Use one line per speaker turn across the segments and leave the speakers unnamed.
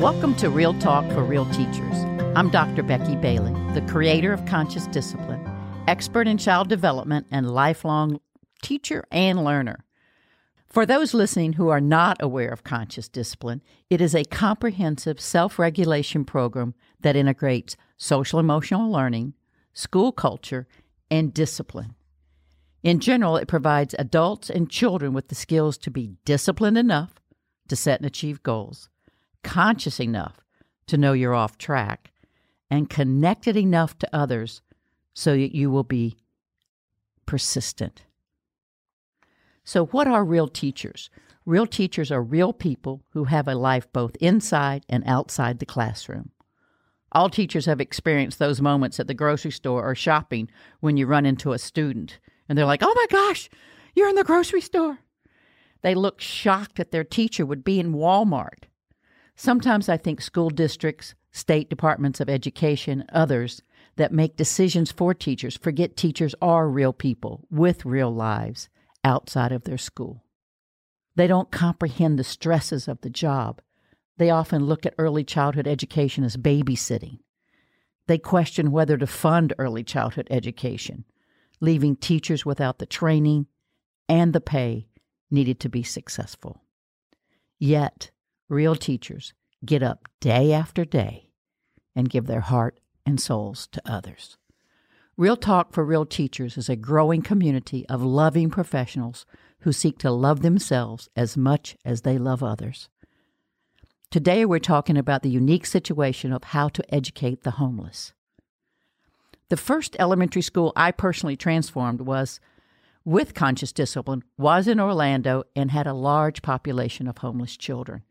Welcome to Real Talk for Real Teachers. I'm Dr. Becky Bailey, the creator of Conscious Discipline, expert in child development, and lifelong teacher and learner. For those listening who are not aware of Conscious Discipline, it is a comprehensive self regulation program that integrates social emotional learning, school culture, and discipline. In general, it provides adults and children with the skills to be disciplined enough to set and achieve goals conscious enough to know you're off track, and connected enough to others so that you will be persistent. So, what are real teachers? Real teachers are real people who have a life both inside and outside the classroom. All teachers have experienced those moments at the grocery store or shopping when you run into a student and they're like, oh my gosh, you're in the grocery store. They look shocked that their teacher would be in Walmart. Sometimes I think school districts, state departments of education, others that make decisions for teachers forget teachers are real people with real lives outside of their school. They don't comprehend the stresses of the job. They often look at early childhood education as babysitting. They question whether to fund early childhood education, leaving teachers without the training and the pay needed to be successful. Yet, real teachers get up day after day and give their heart and souls to others. Real Talk for Real Teachers is a growing community of loving professionals who seek to love themselves as much as they love others. Today, we're talking about the unique situation of how to educate the homeless. The first elementary school I personally transformed was with conscious discipline was in Orlando and had a large population of homeless children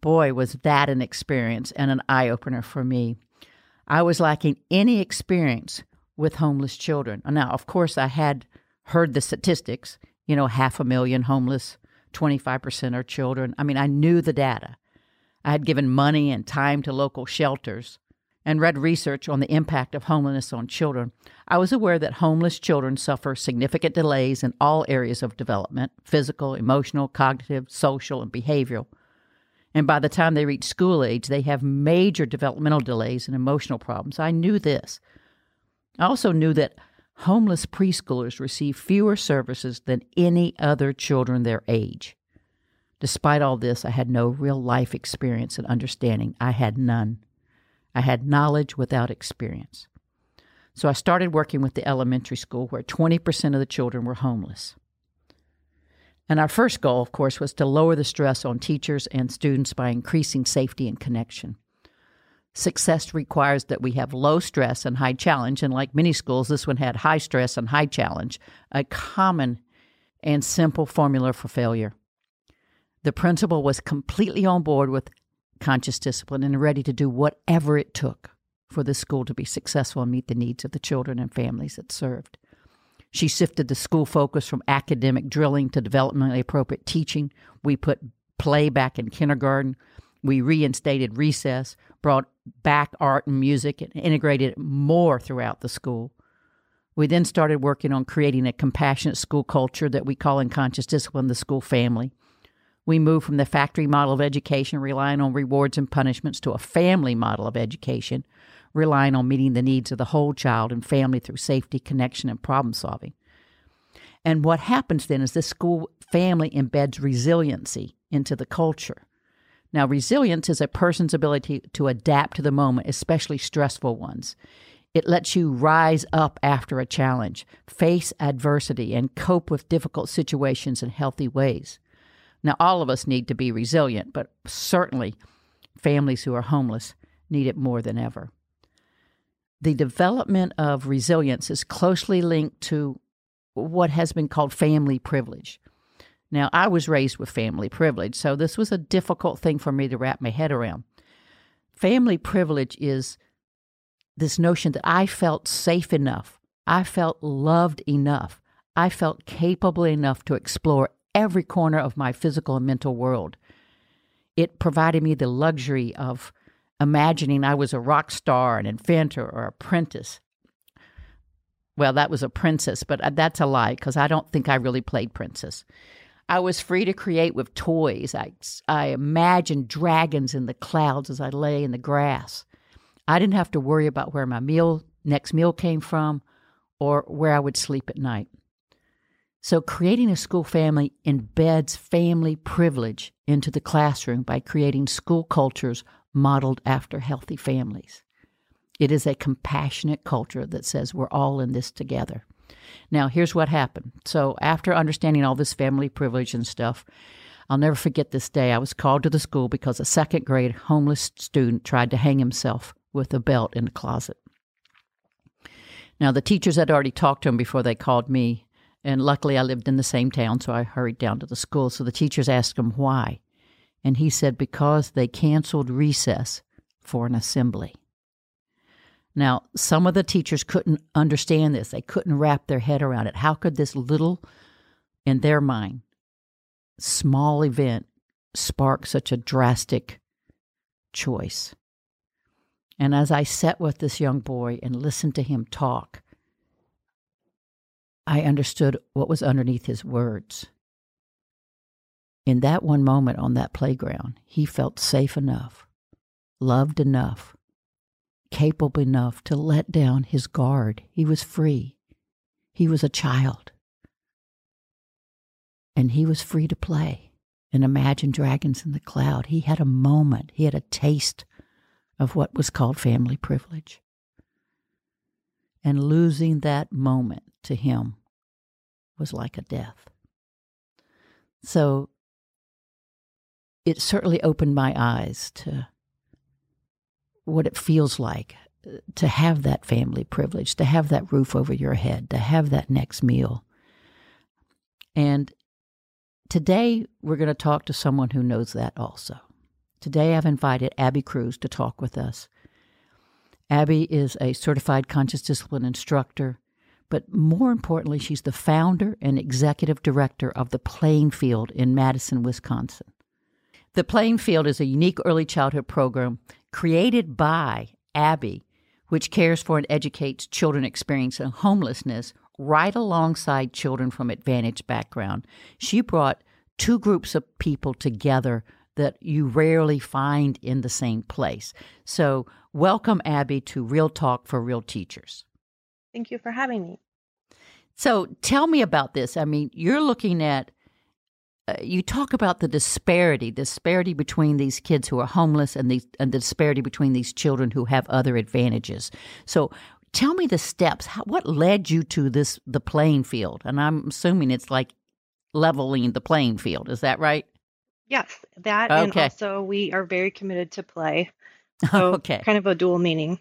boy, was that an experience and an eye opener for me. I was lacking any experience with homeless children. Now, of course, I had heard the statistics, you know, half a million homeless, 25% are children. I mean, I knew the data. I had given money and time to local shelters and read research on the impact of homelessness on children. I was aware that homeless children suffer significant delays in all areas of development physical, emotional, cognitive, social, and behavioral. And by the time they reach school age, they have major developmental delays and emotional problems. I knew this. I also knew that homeless preschoolers receive fewer services than any other children their age. Despite all this, I had no real life experience and understanding. I had none. I had knowledge without experience. So I started working with the elementary school where 20% of the children were homeless. And our first goal, of course, was to lower the stress on teachers and students by increasing safety and connection. Success requires that we have low stress and high challenge, and like many schools, this one had high stress and high challenge, a common and simple formula for failure. The principal was completely on board with conscious discipline and ready to do whatever it took for the school to be successful and meet the needs of the children and families it served. She shifted the school focus from academic drilling to developmentally appropriate teaching. We put play back in kindergarten. We reinstated recess, brought back art and music, and integrated it more throughout the school. We then started working on creating a compassionate school culture that we call in conscious discipline the school family. We moved from the factory model of education, relying on rewards and punishments, to a family model of education, relying on meeting the needs of the whole child and family through safety, connection, and problem solving. And what happens then is the school family embeds resiliency into the culture. Now, resilience is a person's ability to adapt to the moment, especially stressful ones. It lets you rise up after a challenge, face adversity, and cope with difficult situations in healthy ways. Now, all of us need to be resilient, but certainly families who are homeless need it more than ever the development of resilience is closely linked to what has been called family privilege. Now, I was raised with family privilege, so this was a difficult thing for me to wrap my head around. Family privilege is this notion that I felt safe enough, I felt loved enough, I felt capable enough to explore every corner of my physical and mental world. It provided me the luxury of imagining I was a rock star, an inventor, or apprentice. Well, that was a princess, but uh, that's a lie because I don't think I really played princess. I was free to create with toys. I, I imagined dragons in the clouds as I lay in the grass. I didn't have to worry about where my meal next meal came from or where I would sleep at night. So, creating a school family embeds family privilege into the classroom by creating school cultures modeled after healthy families. It is a compassionate culture that says we're all in this together. Now, here's what happened. So, after understanding all this family privilege and stuff, I'll never forget this day. I was called to the school because a second grade homeless student tried to hang himself with a belt in the closet. Now, the teachers had already talked to him before they called me, and luckily I lived in the same town, so I hurried down to the school. So the teachers asked him why. And he said, because they canceled recess for an assembly. Now, some of the teachers couldn't understand this. They couldn't wrap their head around it. How could this little, in their mind, small event spark such a drastic choice? And as I sat with this young boy and listened to him talk, I understood what was underneath his words. In that one moment on that playground, he felt safe enough, loved enough capable enough to let down his guard. He was free. He was a child. And he was free to play and imagine dragons in the cloud. He had a moment, he had a taste of what was called family privilege. And losing that moment to him was like a death. So it certainly opened my eyes to what it feels like uh, to have that family privilege, to have that roof over your head, to have that next meal. And today we're going to talk to someone who knows that also. Today I've invited Abby Cruz to talk with us. Abby is a certified conscious discipline instructor, but more importantly, she's the founder and executive director of the Playing Field in Madison, Wisconsin. The Playing Field is a unique early childhood program created by Abby, which cares for and educates children experiencing homelessness right alongside children from advantaged background. She brought two groups of people together that you rarely find in the same place. So, welcome, Abby, to Real Talk for Real Teachers.
Thank you for having me.
So, tell me about this. I mean, you're looking at Uh, you talk about the disparity, disparity between these kids who are homeless and these and the disparity between these children who have other advantages. So tell me the steps. How, what led you to this the playing field? And I'm assuming it's like leveling the playing field. Is that right?
Yes, that okay. and also we are very committed to play. So okay. kind of a dual meaning.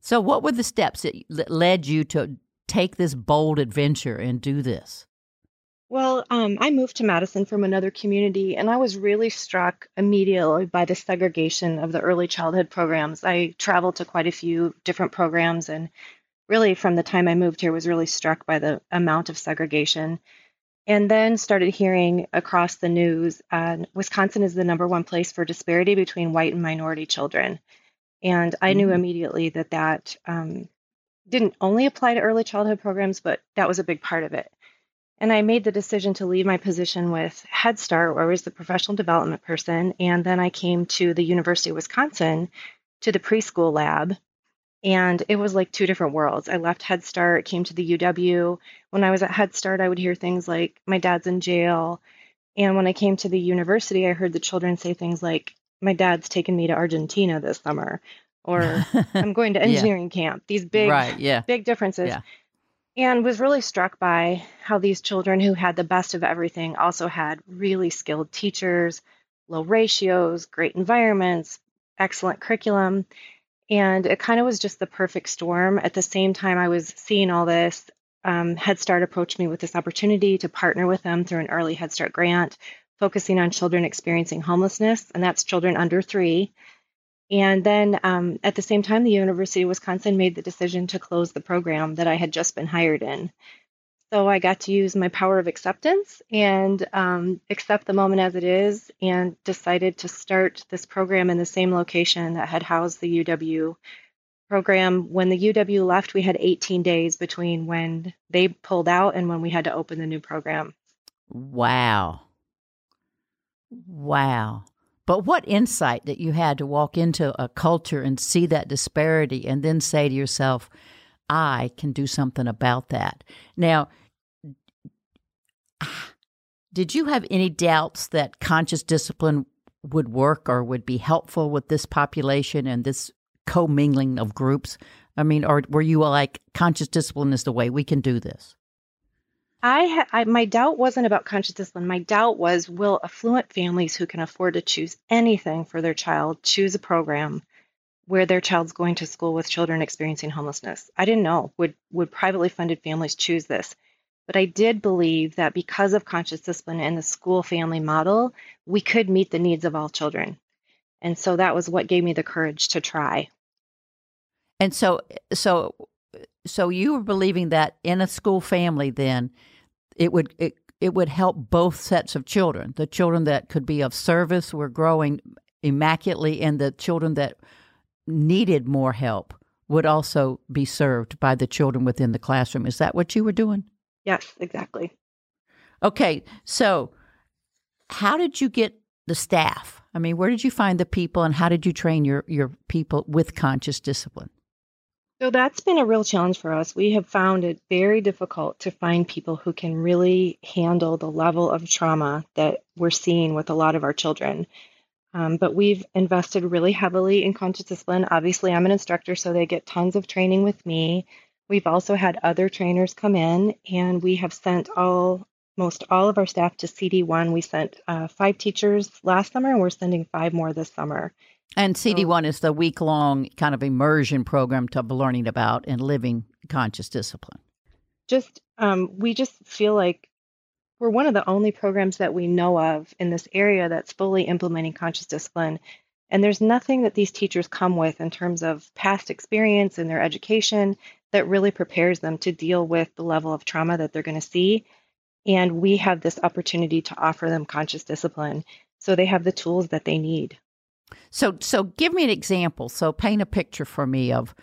So what were the steps that led you to take this bold adventure and do this?
Well, um, I moved to Madison from another community, and I was really struck immediately by the segregation of the early childhood programs. I traveled to quite a few different programs, and really, from the time I moved here, was really struck by the amount of segregation. And then started hearing across the news uh, Wisconsin is the number one place for disparity between white and minority children. And I knew mm-hmm. immediately that that um, didn't only apply to early childhood programs, but that was a big part of it. And I made the decision to leave my position with Head Start, where I was the professional development person. And then I came to the University of Wisconsin to the preschool lab. And it was like two different worlds. I left Head Start, came to the UW. When I was at Head Start, I would hear things like, my dad's in jail. And when I came to the university, I heard the children say things like, my dad's taken me to Argentina this summer, or I'm going to engineering yeah. camp. These big, right, yeah. big differences. Yeah and was really struck by how these children who had the best of everything also had really skilled teachers, low ratios, great environments, excellent curriculum. And it kind of was just the perfect storm. At the same time, I was seeing all this. Um, Head Start approached me with this opportunity to partner with them through an early Head Start grant, focusing on children experiencing homelessness, and that's children under three. And then um, at the same time, the University of Wisconsin made the decision to close the program that I had just been hired in. So I got to use my power of acceptance and um, accept the moment as it is, and decided to start this program in the same location that had housed the UW program. When the UW left, we had 18 days between when they pulled out and when we had to open the new program.
Wow. Wow. But what insight that you had to walk into a culture and see that disparity and then say to yourself, I can do something about that. Now, did you have any doubts that conscious discipline would work or would be helpful with this population and this commingling of groups? I mean, or were you like conscious discipline is the way we can do this?
I, ha- I my doubt wasn't about conscious discipline. My doubt was will affluent families who can afford to choose anything for their child choose a program where their child's going to school with children experiencing homelessness. I didn't know would would privately funded families choose this. But I did believe that because of conscious discipline and the school family model, we could meet the needs of all children. And so that was what gave me the courage to try.
And so so so you were believing that in a school family then it would it, it would help both sets of children. The children that could be of service were growing immaculately and the children that needed more help would also be served by the children within the classroom. Is that what you were doing?
Yes, exactly.
Okay. So how did you get the staff? I mean, where did you find the people and how did you train your, your people with conscious discipline?
So that's been a real challenge for us. We have found it very difficult to find people who can really handle the level of trauma that we're seeing with a lot of our children. Um, but we've invested really heavily in conscious discipline. Obviously, I'm an instructor, so they get tons of training with me. We've also had other trainers come in, and we have sent all most all of our staff to CD1. We sent uh, five teachers last summer, and we're sending five more this summer.
And CD1 is the week long kind of immersion program to learning about and living conscious discipline.
Just, um, we just feel like we're one of the only programs that we know of in this area that's fully implementing conscious discipline. And there's nothing that these teachers come with in terms of past experience in their education that really prepares them to deal with the level of trauma that they're going to see. And we have this opportunity to offer them conscious discipline so they have the tools that they need.
So, so give me an example. So, paint a picture for me of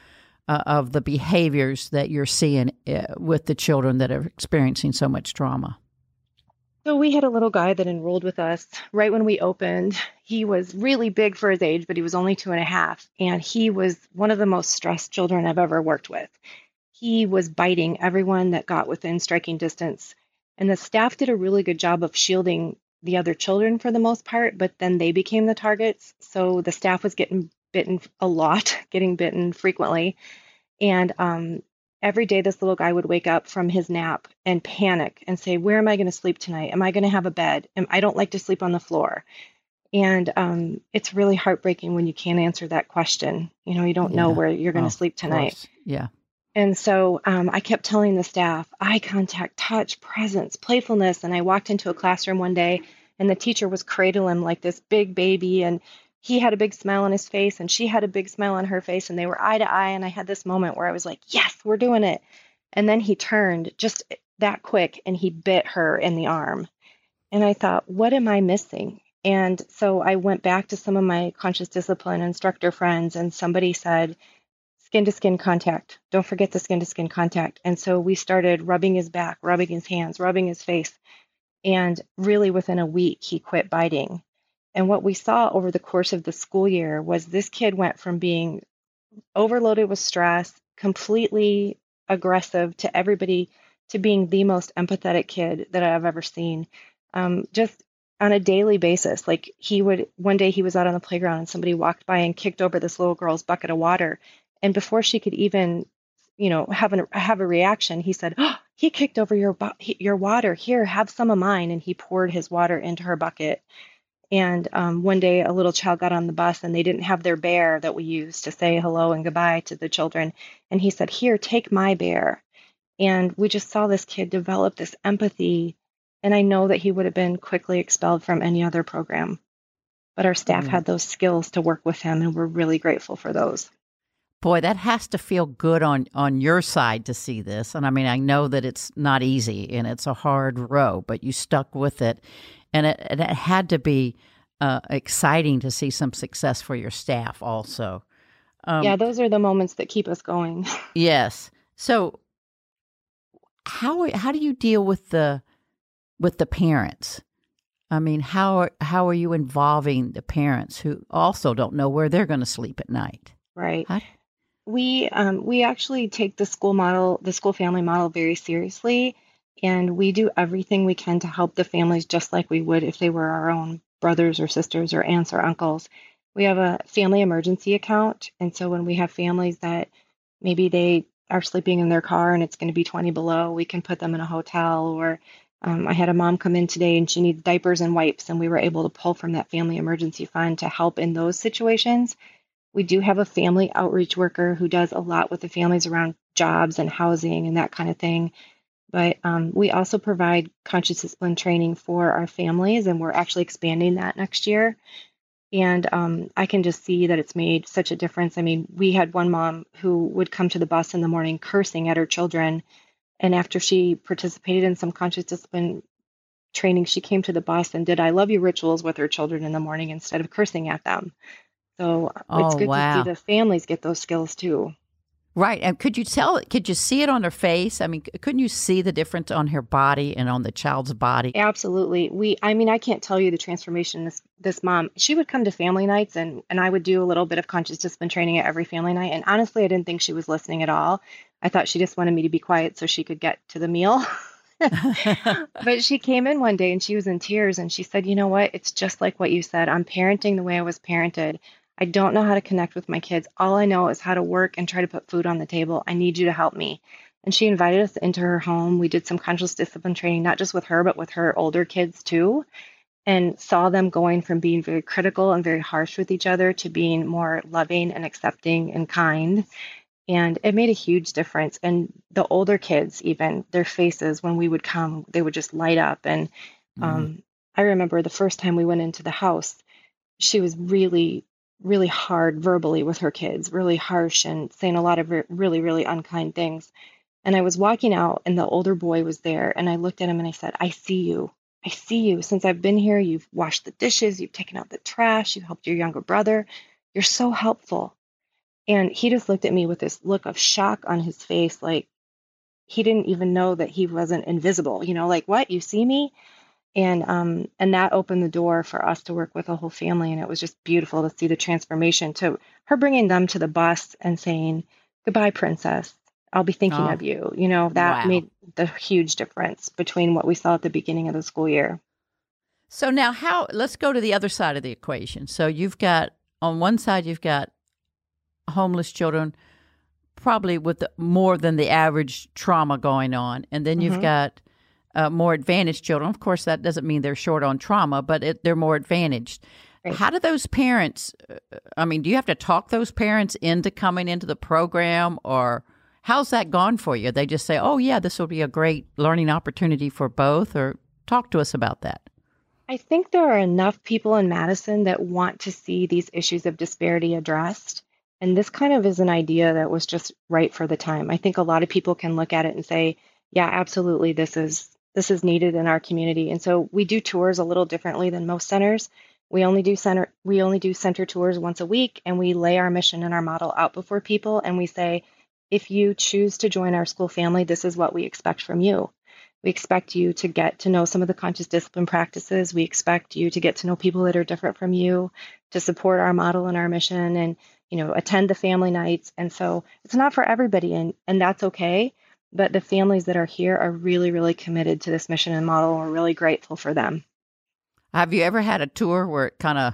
uh, of the behaviors that you're seeing uh, with the children that are experiencing so much trauma.
So we had a little guy that enrolled with us right when we opened. He was really big for his age, but he was only two and a half. And he was one of the most stressed children I've ever worked with. He was biting everyone that got within striking distance. And the staff did a really good job of shielding the other children for the most part, but then they became the targets. So the staff was getting bitten a lot, getting bitten frequently. And um, every day, this little guy would wake up from his nap and panic and say, Where am I going to sleep tonight? Am I going to have a bed? Am, I don't like to sleep on the floor. And um, it's really heartbreaking when you can't answer that question. You know, you don't yeah. know where you're going to oh, sleep tonight.
Yeah.
And so um, I kept telling the staff eye contact, touch, presence, playfulness. And I walked into a classroom one day and the teacher was cradling like this big baby. And he had a big smile on his face and she had a big smile on her face. And they were eye to eye. And I had this moment where I was like, yes, we're doing it. And then he turned just that quick and he bit her in the arm. And I thought, what am I missing? And so I went back to some of my conscious discipline instructor friends, and somebody said, skin to skin contact. Don't forget the skin to skin contact. And so we started rubbing his back, rubbing his hands, rubbing his face. And really within a week, he quit biting. And what we saw over the course of the school year was this kid went from being overloaded with stress, completely aggressive to everybody, to being the most empathetic kid that I've ever seen. Um, just on a daily basis. Like he would, one day he was out on the playground and somebody walked by and kicked over this little girl's bucket of water. And before she could even, you know, have an have a reaction, he said, oh, "He kicked over your your water. Here, have some of mine." And he poured his water into her bucket. And um, one day, a little child got on the bus and they didn't have their bear that we use to say hello and goodbye to the children. And he said, Here, take my bear. And we just saw this kid develop this empathy. And I know that he would have been quickly expelled from any other program. But our staff mm-hmm. had those skills to work with him, and we're really grateful for those.
Boy, that has to feel good on on your side to see this. And I mean, I know that it's not easy and it's a hard row, but you stuck with it, and it, and it had to be uh, exciting to see some success for your staff also.
Um, yeah, those are the moments that keep us going.
yes. So, how how do you deal with the with the parents? I mean, how are, how are you involving the parents who also don't know where they're going to sleep at night?
Right. How? We um, we actually take the school model, the school family model, very seriously, and we do everything we can to help the families, just like we would if they were our own brothers or sisters or aunts or uncles. We have a family emergency account, and so when we have families that maybe they are sleeping in their car and it's going to be 20 below, we can put them in a hotel or um, I had a mom come in today and she needs diapers and wipes, and we were able to pull from that family emergency fund to help in those situations. We do have a family outreach worker who does a lot with the families around jobs and housing and that kind of thing. But um, we also provide conscious discipline training for our families, and we're actually expanding that next year. And um, I can just see that it's made such a difference. I mean, we had one mom who would come to the bus in the morning cursing at her children and after she participated in some conscious discipline training, she came to the bus and did I love you rituals with her children in the morning instead of cursing at them. So uh, oh, it's good wow. to see the families get those skills too.
Right. And could you tell, could you see it on her face? I mean, couldn't you see the difference on her body and on the child's body?
Absolutely. We, I mean, I can't tell you the transformation this, this mom, she would come to family nights and, and I would do a little bit of conscious discipline training at every family night. And honestly, I didn't think she was listening at all. I thought she just wanted me to be quiet so she could get to the meal. but she came in one day and she was in tears and she said, You know what? It's just like what you said. I'm parenting the way I was parented. I don't know how to connect with my kids. All I know is how to work and try to put food on the table. I need you to help me. And she invited us into her home. We did some conscious discipline training, not just with her, but with her older kids too, and saw them going from being very critical and very harsh with each other to being more loving and accepting and kind. And it made a huge difference. And the older kids, even their faces, when we would come, they would just light up. And mm-hmm. um, I remember the first time we went into the house, she was really really hard verbally with her kids, really harsh and saying a lot of really, really unkind things. And I was walking out, and the older boy was there, and I looked at him and I said, I see you. I see you. Since I've been here, you've washed the dishes, you've taken out the trash, you've helped your younger brother. You're so helpful. And he just looked at me with this look of shock on his face, like he didn't even know that he wasn't invisible. You know, like, what? You see me? And um, and that opened the door for us to work with a whole family and it was just beautiful to see the transformation to her bringing them to the bus and saying goodbye princess i'll be thinking oh. of you you know that wow. made the huge difference between what we saw at the beginning of the school year
so now how let's go to the other side of the equation so you've got on one side you've got homeless children probably with more than the average trauma going on and then you've mm-hmm. got uh, more advantaged children. Of course, that doesn't mean they're short on trauma, but it, they're more advantaged. Right. How do those parents? Uh, I mean, do you have to talk those parents into coming into the program, or how's that gone for you? They just say, "Oh, yeah, this will be a great learning opportunity for both," or talk to us about that.
I think there are enough people in Madison that want to see these issues of disparity addressed. And this kind of is an idea that was just right for the time. I think a lot of people can look at it and say, yeah, absolutely, this is this is needed in our community. And so we do tours a little differently than most centers. We only do center we only do center tours once a week and we lay our mission and our model out before people and we say if you choose to join our school family, this is what we expect from you. We expect you to get to know some of the conscious discipline practices. We expect you to get to know people that are different from you, to support our model and our mission and, you know, attend the family nights. And so it's not for everybody and and that's okay but the families that are here are really, really committed to this mission and model. And we're really grateful for them.
Have you ever had a tour where it kind of,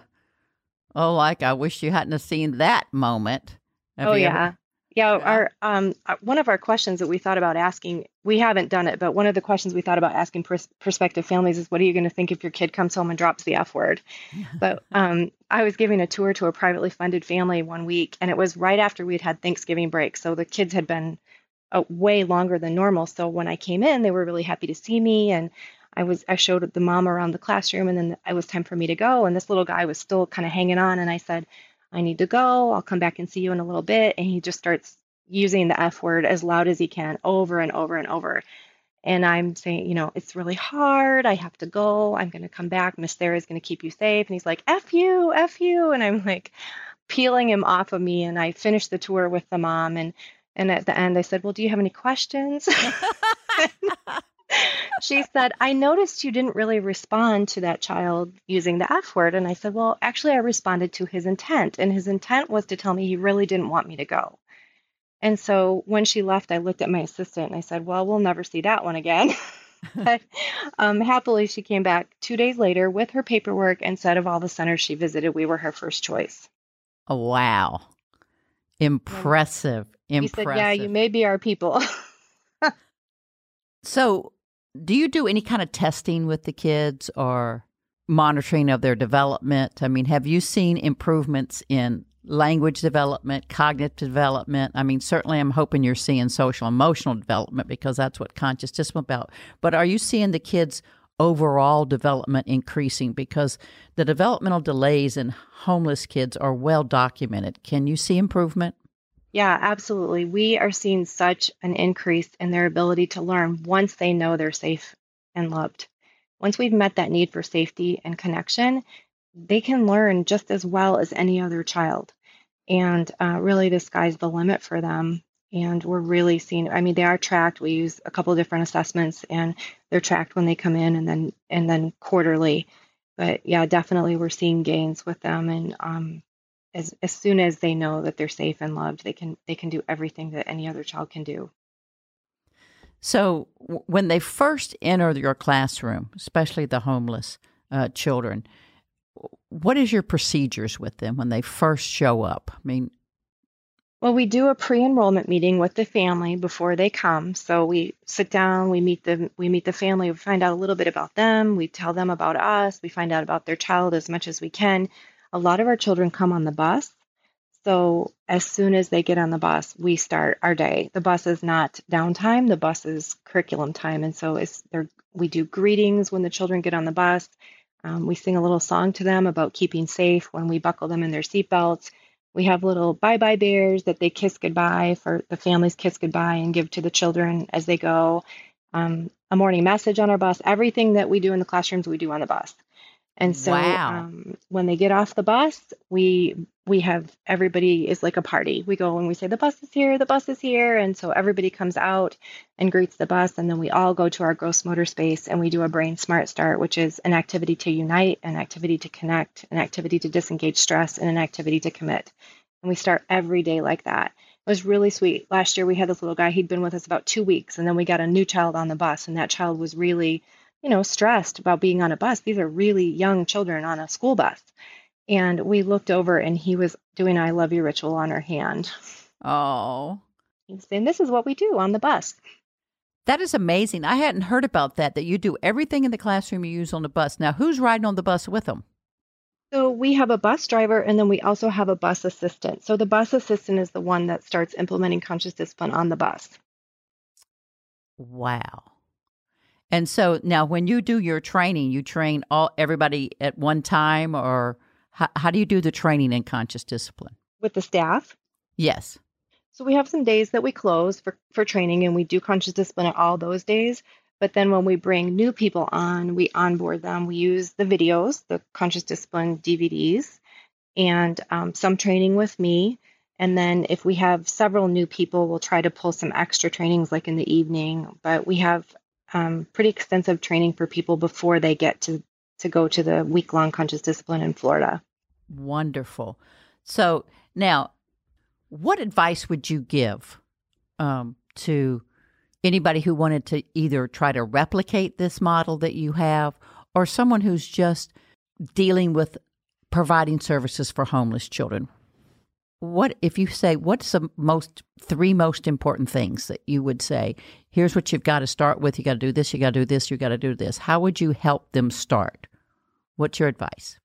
oh, like I wish you hadn't have seen that moment?
Have oh yeah. Ever... Yeah, our um, uh, one of our questions that we thought about asking, we haven't done it, but one of the questions we thought about asking pers- prospective families is, "What are you going to think if your kid comes home and drops the F word?" but um, I was giving a tour to a privately funded family one week, and it was right after we'd had Thanksgiving break, so the kids had been uh, way longer than normal. So when I came in, they were really happy to see me, and I was I showed the mom around the classroom, and then it was time for me to go. And this little guy was still kind of hanging on, and I said, "I need to go. I'll come back and see you in a little bit." And he just starts using the F word as loud as he can over and over and over. And I'm saying, you know, it's really hard. I have to go. I'm going to come back. Miss Sarah is going to keep you safe. And he's like, F you, F you. And I'm like peeling him off of me. And I finished the tour with the mom. And and at the end, I said, Well, do you have any questions? she said, I noticed you didn't really respond to that child using the F word. And I said, Well, actually, I responded to his intent. And his intent was to tell me he really didn't want me to go. And so when she left, I looked at my assistant and I said, Well, we'll never see that one again. but um, happily, she came back two days later with her paperwork and said of all the centers she visited, we were her first choice.
Oh, wow. Impressive.
He said, Yeah, you may be our people.
So, do you do any kind of testing with the kids or monitoring of their development? I mean, have you seen improvements in language development, cognitive development? I mean, certainly I'm hoping you're seeing social emotional development because that's what conscious discipline about. But are you seeing the kids overall development increasing because the developmental delays in homeless kids are well documented? Can you see improvement?
Yeah, absolutely. We are seeing such an increase in their ability to learn once they know they're safe and loved. Once we've met that need for safety and connection, they can learn just as well as any other child. And uh, really, the sky's the limit for them. And we're really seeing, I mean, they are tracked. We use a couple different assessments and they're tracked when they come in and then and then quarterly. But yeah, definitely we're seeing gains with them. And um, as as soon as they know that they're safe and loved, they can they can do everything that any other child can do.
So, w- when they first enter your classroom, especially the homeless uh, children, what is your procedures with them when they first show up? I mean,
Well, we do a pre-enrollment meeting with the family before they come. So we sit down, we meet the we meet the family, we find out a little bit about them, we tell them about us, we find out about their child as much as we can. A lot of our children come on the bus. So as soon as they get on the bus, we start our day. The bus is not downtime, the bus is curriculum time. And so it's there we do greetings when the children get on the bus. Um, we sing a little song to them about keeping safe when we buckle them in their seatbelts. We have little bye bye bears that they kiss goodbye for the families kiss goodbye and give to the children as they go. Um, a morning message on our bus. Everything that we do in the classrooms, we do on the bus. And so
Wow.
um, when they get off the bus, we we have everybody is like a party. We go and we say the bus is here, the bus is here, and so everybody comes out and greets the bus, and then we all go to our gross motor space and we do a brain smart start, which is an activity to unite, an activity to connect, an activity to disengage stress, and an activity to commit. And we start every day like that. It was really sweet. Last year we had this little guy, he'd been with us about two weeks, and then we got a new child on the bus, and that child was really, you know, stressed about being on a bus. These are really young children on a school bus. And we looked over and he was doing I love you ritual on her hand.
oh,
He was saying, This is what we do on the bus.
that is amazing. I hadn't heard about that, that you do everything in the classroom you use on the bus. Now, who's riding on the bus with them?
So we have a bus driver and then we also have a bus assistant. So the bus assistant is the one that starts implementing conscious discipline on the bus.
Wow. And so now when you do your training, you train all everybody at one time or how, how do you do the training in conscious discipline?
with the staff.
Yes.
So we have some days that we close for, for training and we do conscious discipline at all those days. But then when we bring new people on, we onboard them. We use the videos, the conscious discipline DVDs, and um, some training with me. And then if we have several new people, we'll try to pull some extra trainings like in the evening. But we have um, pretty extensive training for people before they get to, to go to the week long conscious discipline in Florida.
Wonderful. So now, what advice would you give um, to anybody who wanted to either try to replicate this model that you have or someone who's just dealing with providing services for homeless children? What if you say what's the most three most important things that you would say? Here's what you've got to start with. You got to do this. You got to do this. You got to do this. How would you help them start? What's your advice?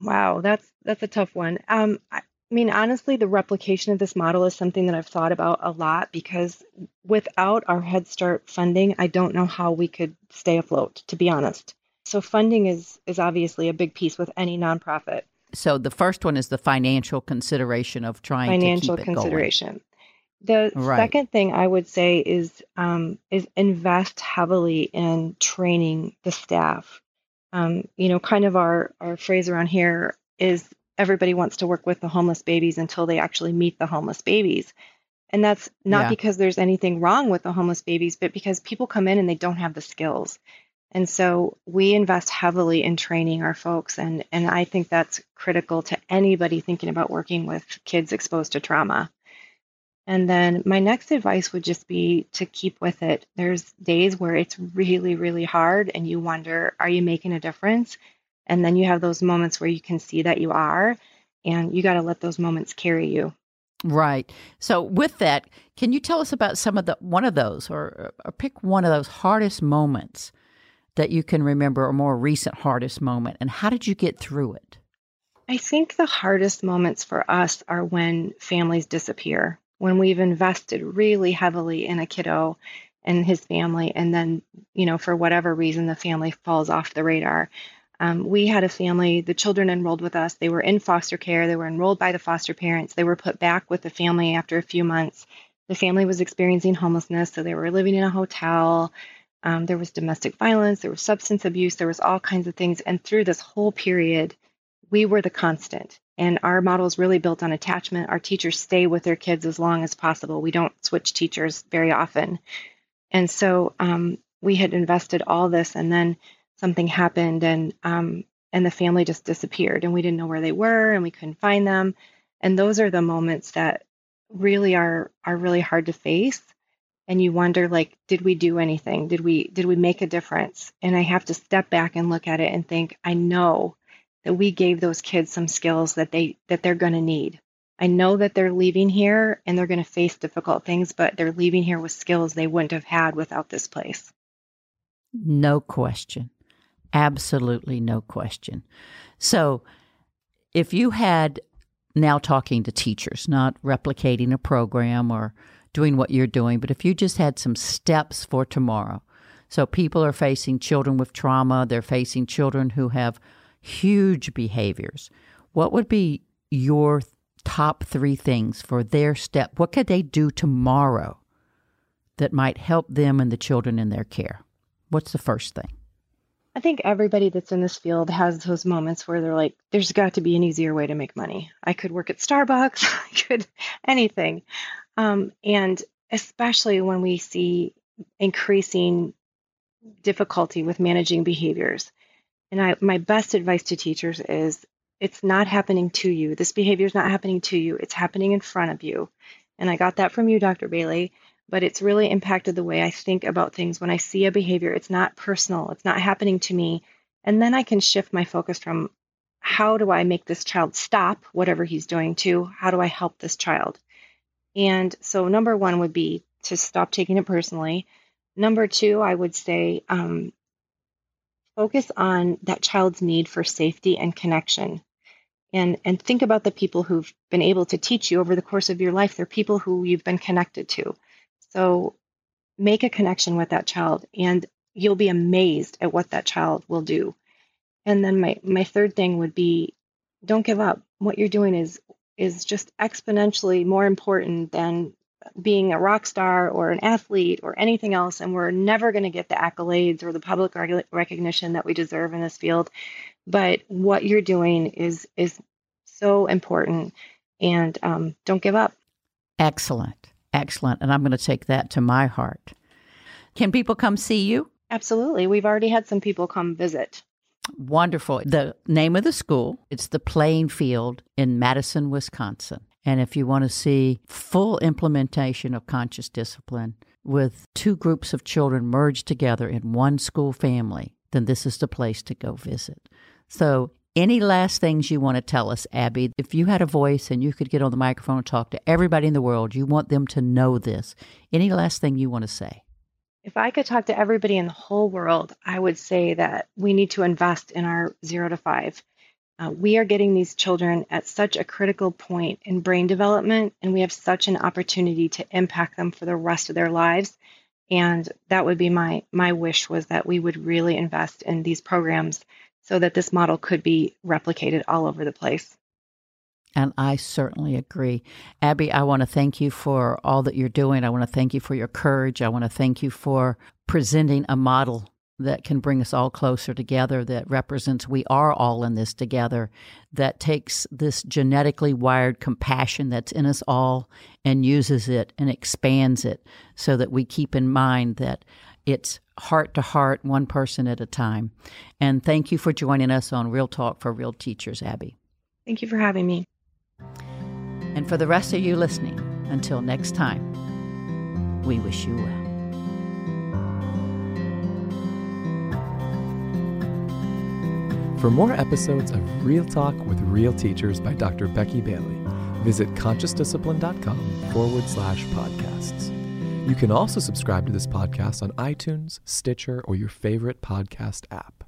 Wow, that's that's a tough one. Um, I I mean, honestly, the replication of this model is something that I've thought about a lot because without our Head Start funding, I don't know how we could stay afloat, to be honest. So funding is is obviously a big piece with any nonprofit.
So the first one is the financial consideration of trying
Financial
to keep it
consideration. The
Right.
second thing I would say is um, is invest heavily in training the staff. Um, you know, kind of our our phrase around here is everybody wants to work with the homeless babies until they actually meet the homeless babies. And that's not
Yeah.
because there's anything wrong with the homeless babies, but because people come in and they don't have the skills. And so we invest heavily in training our folks. And, and I think that's critical to anybody thinking about working with kids exposed to trauma. And then my next advice would just be to keep with it. There's days where it's really, really hard and you wonder, are you making a difference? And then you have those moments where you can see that you are, and you got to let those moments carry you.
Right. So, with that, can you tell us about some of the one of those, or, or pick one of those hardest moments that you can remember, a more recent hardest moment, and how did you get through it?
I think the hardest moments for us are when families disappear, when we've invested really heavily in a kiddo and his family, and then, you know, for whatever reason, the family falls off the radar. Um, we had a family, the children enrolled with us. They were in foster care. They were enrolled by the foster parents. They were put back with the family after a few months. The family was experiencing homelessness, so they were living in a hotel. Um, there was domestic violence, there was substance abuse, there was all kinds of things. And through this whole period, we were the constant. And our model is really built on attachment. Our teachers stay with their kids as long as possible. We don't switch teachers very often. And so um, we had invested all this, and then something happened and um, and the family just disappeared and we didn't know where they were and we couldn't find them and those are the moments that really are are really hard to face and you wonder like did we do anything did we did we make a difference and i have to step back and look at it and think i know that we gave those kids some skills that they that they're going to need i know that they're leaving here and they're going to face difficult things but they're leaving here with skills they wouldn't have had without this place
No question. Absolutely no question. So, if you had now talking to teachers, not replicating a program or doing what you're doing, but if you just had some steps for tomorrow. So, people are facing children with trauma, they're facing children who have huge behaviors. What would be your top three things for their step? What could they do tomorrow that might help them and the children in their care? What's the first thing?
I think everybody that's in this field has those moments where they're like, there's got to be an easier way to make money. I could work at Starbucks, I could anything. Um, and especially when we see increasing difficulty with managing behaviors. And I, my best advice to teachers is it's not happening to you. This behavior is not happening to you, it's happening in front of you. And I got that from you, Dr. Bailey but it's really impacted the way I think about things. When I see a behavior, it's not personal, it's not happening to me. And then I can shift my focus from how do I make this child stop whatever he's doing to how do I help this child? And so, number one would be to stop taking it personally. Number two, I would say um, focus on that child's need for safety and connection. And, and think about the people who've been able to teach you over the course of your life. They're people who you've been connected to. So make a connection with that child and you'll be amazed at what that child will do. And then my my third thing would be don't give up. What you're doing is is just exponentially more important than being a rock star or an athlete or anything else and we're never going to get the accolades or the public reg- recognition that we deserve in this field but what you're doing is is so important and um, don't give up
Excellent. Excellent. And I'm going to take that to my heart. Can people come see you?
Absolutely. We've already had some people come visit.
Wonderful. The name of the school, it's the Playing Field in Madison, Wisconsin. And if you want to see full implementation of conscious discipline with two groups of children merged together in one school family, then this is the place to go visit. So, any last things you want to tell us, Abby? If you had a voice and you could get on the microphone and talk to everybody in the world, you want them to know this. Any last thing you want to say?
If I could talk to everybody in the whole world, I would say that we need to invest in our zero to five. Uh, we are getting these children at such a critical point in brain development, and we have such an opportunity to impact them for the rest of their lives. And that would be my my wish was that we would really invest in these programs so that this model could be replicated all over the place.
And I certainly agree. Abby, I want to thank you for all that you're doing. I want to thank you for your courage. I want to thank you for presenting a model that can bring us all closer together, that represents we are all in this together, that takes this genetically wired compassion that's in us all and uses it and expands it so that we keep in mind that it's heart to heart, one person at a time. And thank you for joining us on Real Talk for Real Teachers, Abby.
Thank you for having me.
And for the rest of you listening, until next time, we wish you well.
For more episodes of Real Talk with Real Teachers by Dr. Becky Bailey, visit consciousdiscipline.com forward slash podcasts. You can also subscribe to this podcast on iTunes, Stitcher, or your favorite podcast app.